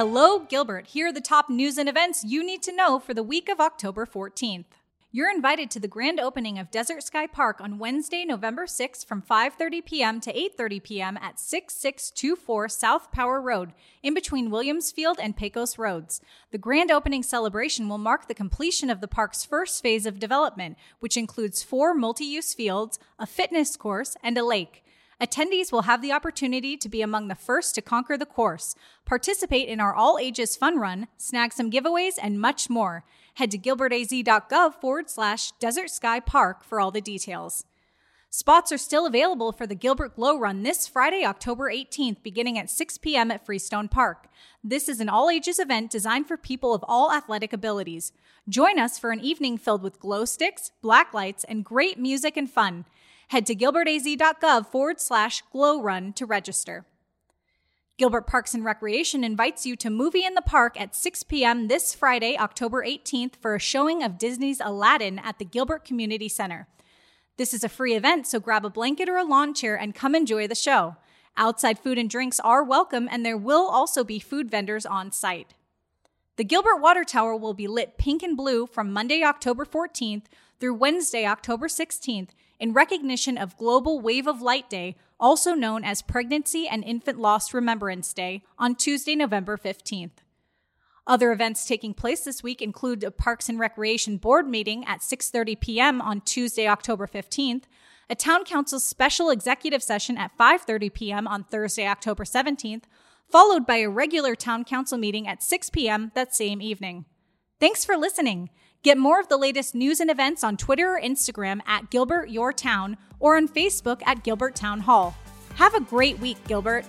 Hello, Gilbert. Here are the top news and events you need to know for the week of October 14th. You're invited to the grand opening of Desert Sky Park on Wednesday, November 6th from 5:30 p.m. to 8:30 p.m. at 6624 South Power Road, in between Williams Field and Pecos Roads. The grand opening celebration will mark the completion of the park's first phase of development, which includes four multi-use fields, a fitness course, and a lake. Attendees will have the opportunity to be among the first to conquer the course, participate in our all ages fun run, snag some giveaways, and much more. Head to gilbertaz.gov forward slash Desert Sky Park for all the details. Spots are still available for the Gilbert Glow Run this Friday, October 18th, beginning at 6 p.m. at Freestone Park. This is an all ages event designed for people of all athletic abilities. Join us for an evening filled with glow sticks, black lights, and great music and fun. Head to gilbertaz.gov forward slash glow run to register. Gilbert Parks and Recreation invites you to Movie in the Park at 6 p.m. this Friday, October 18th, for a showing of Disney's Aladdin at the Gilbert Community Center. This is a free event, so grab a blanket or a lawn chair and come enjoy the show. Outside food and drinks are welcome, and there will also be food vendors on site. The Gilbert Water Tower will be lit pink and blue from Monday, October 14th through Wednesday, October 16th, in recognition of Global Wave of Light Day also known as Pregnancy and Infant Loss Remembrance Day, on Tuesday, November 15th. Other events taking place this week include a Parks and Recreation Board meeting at 6:30 p.m. on Tuesday, October 15th, a Town Council special executive session at 5:30 p.m. on Thursday, October 17th, followed by a regular Town Council meeting at 6 p.m. that same evening. Thanks for listening. Get more of the latest news and events on Twitter or Instagram at Gilbert Your Town or on Facebook at Gilbert Town Hall. Have a great week, Gilbert.